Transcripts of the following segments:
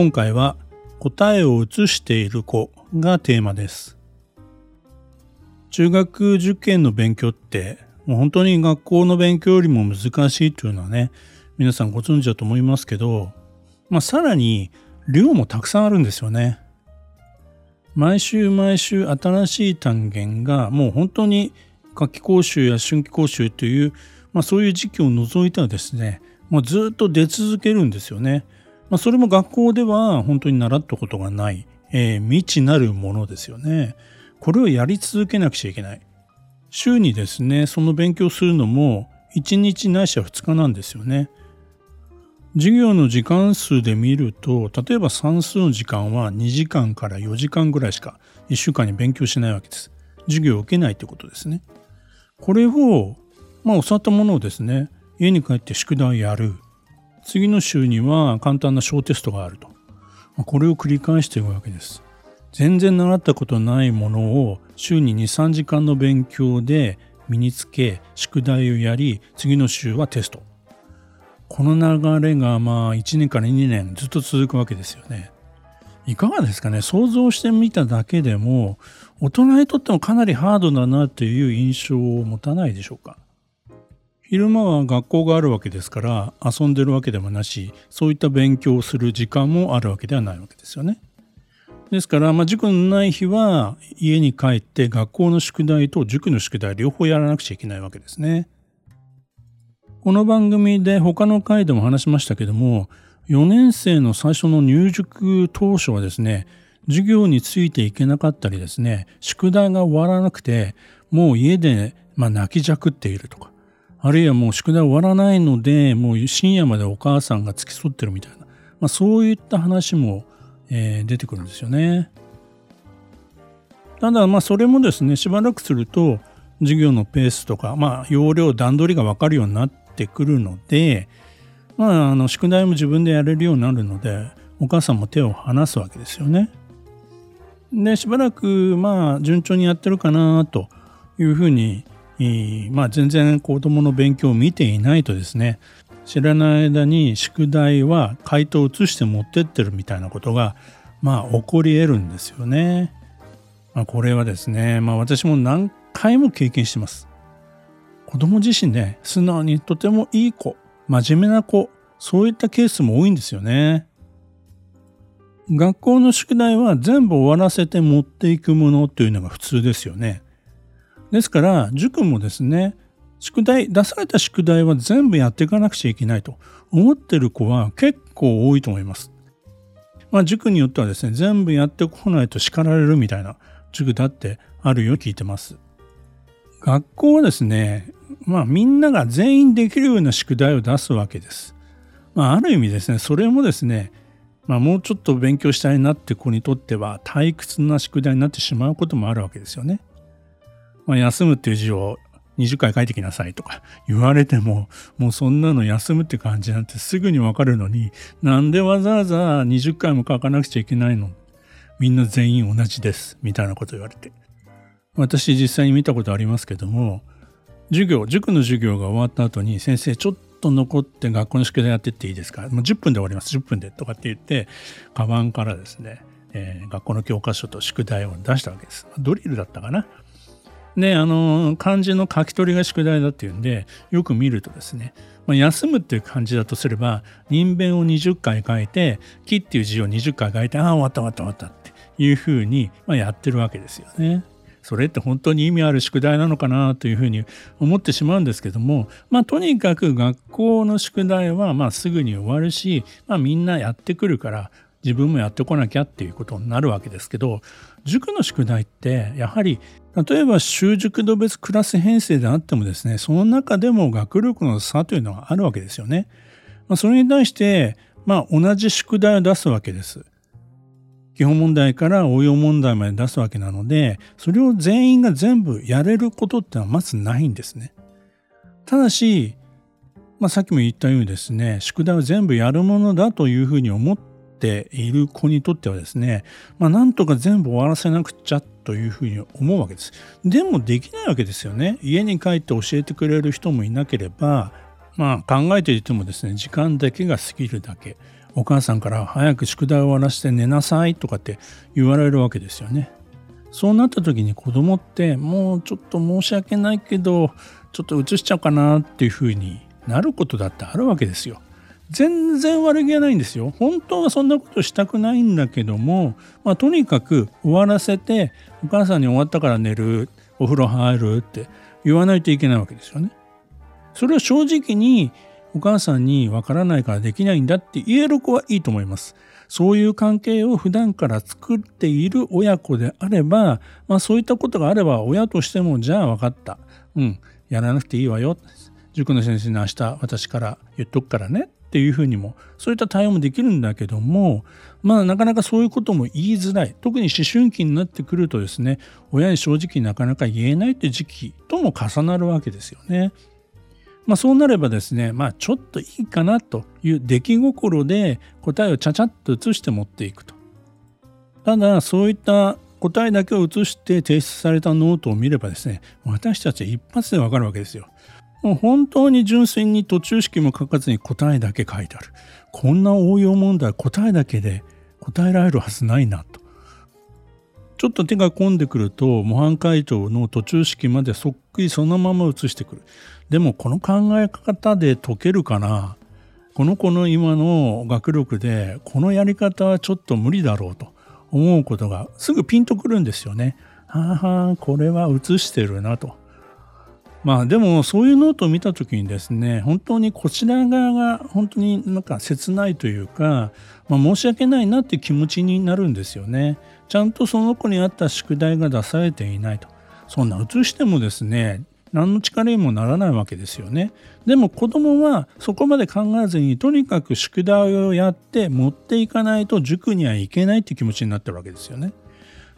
今回は答えを写している子がテーマです中学受験の勉強ってもう本当に学校の勉強よりも難しいというのはね皆さんご存知だと思いますけど、まあ、さらに量もたくさんあるんですよね毎週毎週新しい単元がもう本当に夏季講習や春季講習という、まあ、そういう時期を除いたらですねもうずっと出続けるんですよね。まあ、それも学校では本当に習ったことがない、えー、未知なるものですよね。これをやり続けなくちゃいけない。週にですね、その勉強するのも1日ないしは2日なんですよね。授業の時間数で見ると、例えば算数の時間は2時間から4時間ぐらいしか1週間に勉強しないわけです。授業を受けないということですね。これを、まあ、教わったものをですね、家に帰って宿題やる。次の週には簡単な小テストがあると。これを繰り返していくわけです。全然習ったことないものを週に2、3時間の勉強で身につけ、宿題をやり、次の週はテスト。この流れがまあ1年から2年ずっと続くわけですよね。いかがですかね？想像してみただけでも大人にとってもかなりハードだなという印象を持たないでしょうか？昼間は学校があるわけですから遊んでるわけでもなしそういった勉強をする時間もあるわけではないわけですよね。ですから、まあ、塾のない日は家に帰って学校の宿題と塾の宿題両方やらなくちゃいけないわけですね。この番組で他の回でも話しましたけども4年生の最初の入塾当初はですね授業についていけなかったりですね宿題が終わらなくてもう家で、まあ、泣きじゃくっているとかあるいはもう宿題終わらないので、もう深夜までお母さんが付き添ってるみたいな、まあ、そういった話も、えー、出てくるんですよね。ただ、まあそれもですね、しばらくすると、授業のペースとか、まあ容量、段取りが分かるようになってくるので、まあ、あの宿題も自分でやれるようになるので、お母さんも手を離すわけですよね。で、しばらく、まあ、順調にやってるかなというふうにまあ、全然子どもの勉強を見ていないとですね知らない間に宿題は回答を移して持ってってるみたいなことがまあ起こり得るんですよね。まあ、これはですね、まあ、私も何回も経験してます。子供自身ね素直にとてもいい子真面目な子そういったケースも多いんですよね。学校の宿題は全部終わらせて持っていくものというのが普通ですよね。ですから塾もですね宿題出された宿題は全部やっていかなくちゃいけないと思ってる子は結構多いと思います。まあ塾によってはですね全部やってこないと叱られるみたいな塾だってあるよ聞いてます。学校はですねまあみんなが全員できるような宿題を出すわけです。まあある意味ですねそれもですねまあもうちょっと勉強したいなって子にとっては退屈な宿題になってしまうこともあるわけですよね。まあ、休むっていう字を20回書いてきなさいとか言われても、もうそんなの休むって感じなんてすぐにわかるのに、なんでわざわざ20回も書かなくちゃいけないの？みんな全員同じです。みたいなこと言われて。私実際に見たことありますけども、授業、塾の授業が終わった後に先生ちょっと残って学校の宿題やってっていいですか？もう10分で終わります。10分でとかって言って、カバンからですね、えー、学校の教科書と宿題を出したわけです。ドリルだったかな？で、あの、漢字の書き取りが宿題だっていうんで、よく見るとですね、まあ、休むっていう感じだとすれば、人弁を20回書いて、木っていう字を20回書いて、ああ、終わった終わった終わったっていうふうに、まあ、やってるわけですよね。それって本当に意味ある宿題なのかなというふうに思ってしまうんですけども、まあ、とにかく学校の宿題はまあすぐに終わるし、まあ、みんなやってくるから自分もやってこなきゃっていうことになるわけですけど塾の宿題ってやはり例えば習熟度別クラス編成であってもですねその中でも学力の差というのがあるわけですよね。まあ、それに対してまあ同じ宿題を出すわけです。基本問題から応用問題まで出すわけなので、それを全員が全部やれることってのはまずないんですね。ただし、まあ、さっきも言ったようにですね、宿題を全部やるものだというふうに思っている子にとってはですね、まあ、なんとか全部終わらせなくちゃというふうに思うわけです。でもできないわけですよね。家に帰って教えてくれる人もいなければ、まあ考えていてもですね、時間だけが過ぎるだけ。お母さんから早く宿題を終わらせて寝なさいとかって言われるわけですよね。そうなった時に子供ってもうちょっと申し訳ないけどちょっと移しちゃうかなっていうふうになることだってあるわけですよ。全然悪気はないんですよ。本当はそんなことしたくないんだけども、まあ、とにかく終わらせてお母さんに終わったから寝るお風呂入るって言わないといけないわけですよね。それを正直にお母さんにわからないからできないんだって言える子はいいと思います。そういう関係を普段から作っている親子であれば、まあそういったことがあれば親としてもじゃあ分かった。うん、やらなくていいわよ。塾の先生に明日私から言っとくからねっていうふうにもそういった対応もできるんだけどもまあなかなかそういうことも言いづらい特に思春期になってくるとですね親に正直なかなか言えないって時期とも重なるわけですよね。まあ、そうなればですね、まあ、ちょっといいかなという出来心で答えをちゃちゃっと移して持っていくと。ただ、そういった答えだけを移して提出されたノートを見ればですね、私たちは一発でわかるわけですよ。もう本当に純粋に途中式も書かずに答えだけ書いてある。こんな応用問題答えだけで答えられるはずないなと。ちょっと手が込んでくると模範解答の途中式までそっくりそのまま移してくる。でもこの考え方で解けるかなこの子の今の学力でこのやり方はちょっと無理だろうと思うことがすぐピンとくるんですよね。はあこれは映してるなと。まあでもそういうノートを見た時にですね本当にこちら側が本当になんか切ないというか、まあ、申し訳ないなって気持ちになるんですよね。ちゃんとその子に合った宿題が出されていないと。そんな写してもですね何の力にもならないわけですよね。でも子供はそこまで考えずにとにかく宿題をやって持っていかないと塾には行けないって気持ちになってるわけですよね。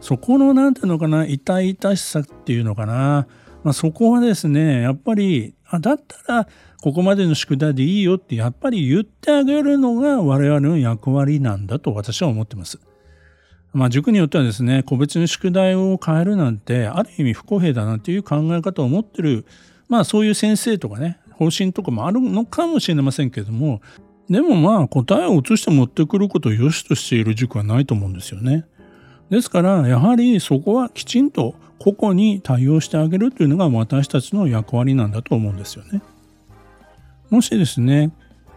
そこの何ていうのかな痛々しさっていうのかな、まあ、そこはですねやっぱりあだったらここまでの宿題でいいよってやっぱり言ってあげるのが我々の役割なんだと私は思ってます。まあ、塾によってはですね個別に宿題を変えるなんてある意味不公平だなっていう考え方を持ってるまあそういう先生とかね方針とかもあるのかもしれませんけれどもでもまあ答えを移して持ってくることを良しとしている塾はないと思うんですよね。ですからやはりそこはきちんと個々に対応してあげるというのが私たちの役割なんだと思うんですよね。もしですね、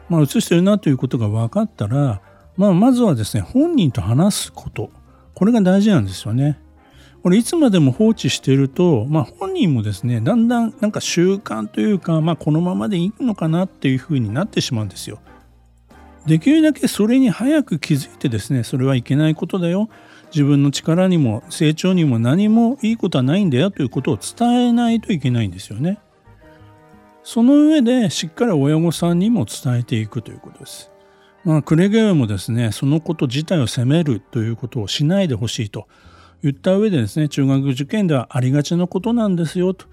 まあ、移してるなということが分かったら、まあ、まずはですね本人と話すことこれが大事なんですよね。これいつまでも放置していると、まあ、本人もですねだんだんなんか習慣というか、まあ、このままでいいのかなっていうふうになってしまうんですよ。できるだけそれに早く気づいてですねそれはいけないことだよ自分の力にも成長にも何もいいことはないんだよということを伝えないといけないんですよね。その上でしっかり親御さんにも伝えていくということです。まあ、クレゲウもですね、そのこと自体を責めるということをしないでほしいと言った上でですね、中学受験ではありがちなことなんですよと。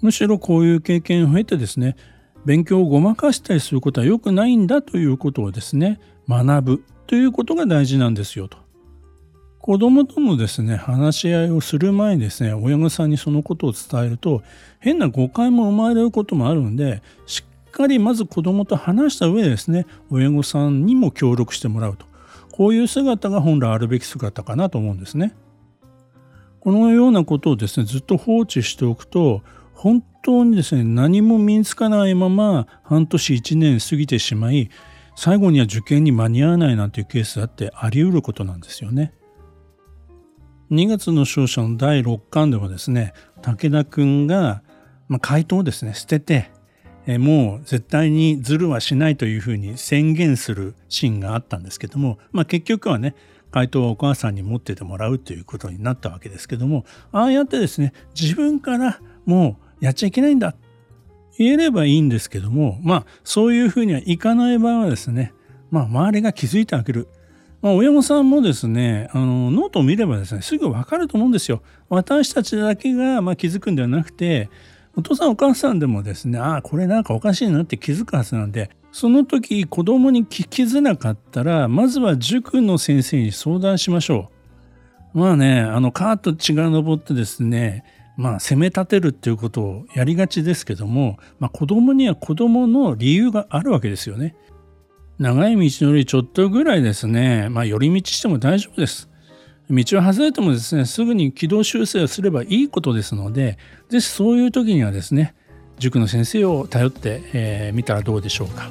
むしろこういう経験を経てですね、勉強をごまかしたりすることは良くないんだということをですね、学ぶということが大事なんですよと。子供とのですね、話し合いをする前にですね、親御さんにそのことを伝えると、変な誤解も生まれることもあるんで、しっかりまず子供と話した上でですね、親御さんにも協力してもらうと。こういう姿が本来あるべき姿かなと思うんですね。このようなことをですね、ずっと放置しておくと、本当にですね、何も身につかないまま半年1年過ぎてしまい、最後には受験に間に合わないなんていうケースだってあり得ることなんですよね。2月の勝者の第6巻ではですね、武田くんが、まあ、回答をですね、捨てて、えもう絶対にズルはしないというふうに宣言するシーンがあったんですけども、まあ、結局はね回答をお母さんに持っててもらうということになったわけですけどもああやってですね自分からもうやっちゃいけないんだ言えればいいんですけどもまあそういうふうにはいかない場合はですねまあ、周りが気づいてあげる。まあ、親御さんもですね、あの、ノートを見ればですね、すぐわかると思うんですよ。私たちだけが、まあ、気づくんではなくて、お父さんお母さんでもですね、ああ、これなんかおかしいなって気づくはずなんで、その時子供に聞きづらかったら、まずは塾の先生に相談しましょう。まあね、あの、カーッと血が上ってですね、まあ、責め立てるっていうことをやりがちですけども、まあ、子供には子供の理由があるわけですよね。長い道のりちょっとぐらいですね、まあ、寄り道しても大丈夫です。道を外れてもですね、すぐに軌道修正をすればいいことですので、ぜひそういう時にはですね、塾の先生を頼ってみ、えー、たらどうでしょうか。